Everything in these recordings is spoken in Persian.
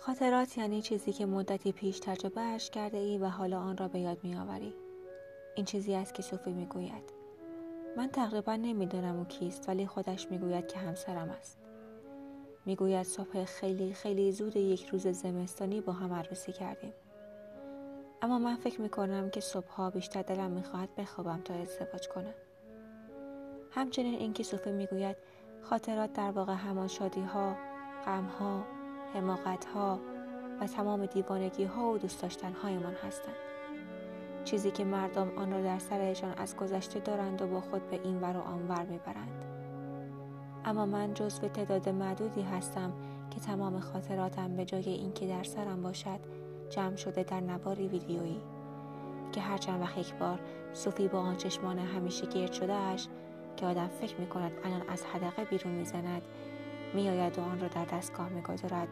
خاطرات یعنی چیزی که مدتی پیش تجربه اش کرده ای و حالا آن را به یاد می آوری. این چیزی است که صوفی می گوید. من تقریبا نمی‌دانم او کیست ولی خودش می‌گوید که همسرم است. می‌گوید صبح خیلی خیلی زود یک روز زمستانی با هم عروسی کردیم. اما من فکر می‌کنم که صبحها بیشتر دلم می‌خواهد بخوابم تا ازدواج کنم. همچنین اینکه صوفی می‌گوید خاطرات در واقع همان شادی ها، غم ها، حماقت ها و تمام دیوانگی ها و دوست داشتن هایمان هستند. چیزی که مردم آن را در سرشان از گذشته دارند و با خود به این ور و آنور می‌برند. اما من جزو تعداد معدودی هستم که تمام خاطراتم به جای اینکه در سرم باشد جمع شده در نواری ویدیویی که هر چند وقت یک بار صوفی با آن چشمان همیشه گرد شده اش که آدم فکر می کند الان از حدقه بیرون می‌زند میآید و آن را در دستگاه می‌گذارد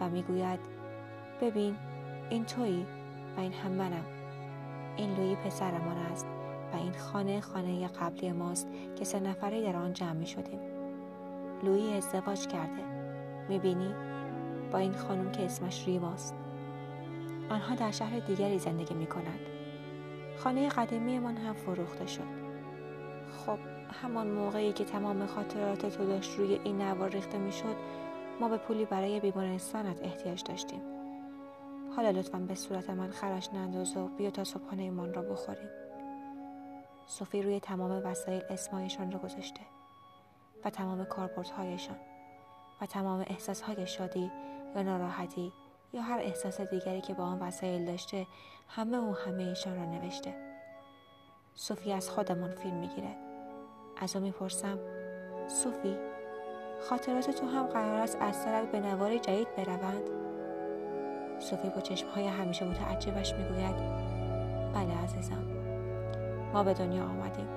و می‌گوید ببین این تویی و این هم منم. این لویی پسرمان است و این خانه خانه قبلی ماست که سه نفره در آن جمع می شدیم لویی ازدواج کرده. می‌بینی؟ با این خانم که اسمش ریماست آنها در شهر دیگری زندگی می کنند خانه قدیمی من هم فروخته شد. خب همان موقعی که تمام خاطرات تو داشت روی این نوار ریخته می‌شد ما به پولی برای بیمارستانت احتیاج داشتیم. حالا لطفا به صورت من خرش ننداز و بیا تا صبحانه ایمان را بخوریم. صوفی روی تمام وسایل اسمایشان را گذاشته و تمام کاربردهایشان و تمام احساسهای شادی یا ناراحتی یا هر احساس دیگری که با آن وسایل داشته همه و همه ایشان را نوشته. صوفی از خودمان فیلم می‌گیرد. از او می‌پرسم. صوفی خاطرات تو هم قرار است از سرک به نوار جدید بروند؟ صوفی با های همیشه متعجبش می‌گوید بله عزیزم. ما به دنیا آمدیم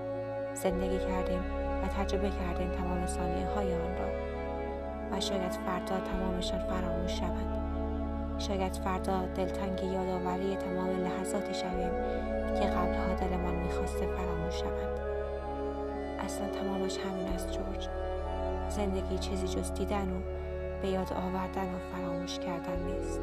زندگی کردیم و تجربه کردیم تمام ثانیه های آن را. و شاید فردا تمامشان فراموش شوند. شاید فردا دلتنگ یادآوری تمام لحظاتی شویم که قبلها دلمان می‌خواسته فراموش شوند. اصلا تمامش همین است جورج. زندگی چیزی جز دیدن و به یاد آوردن و فراموش کردن نیست.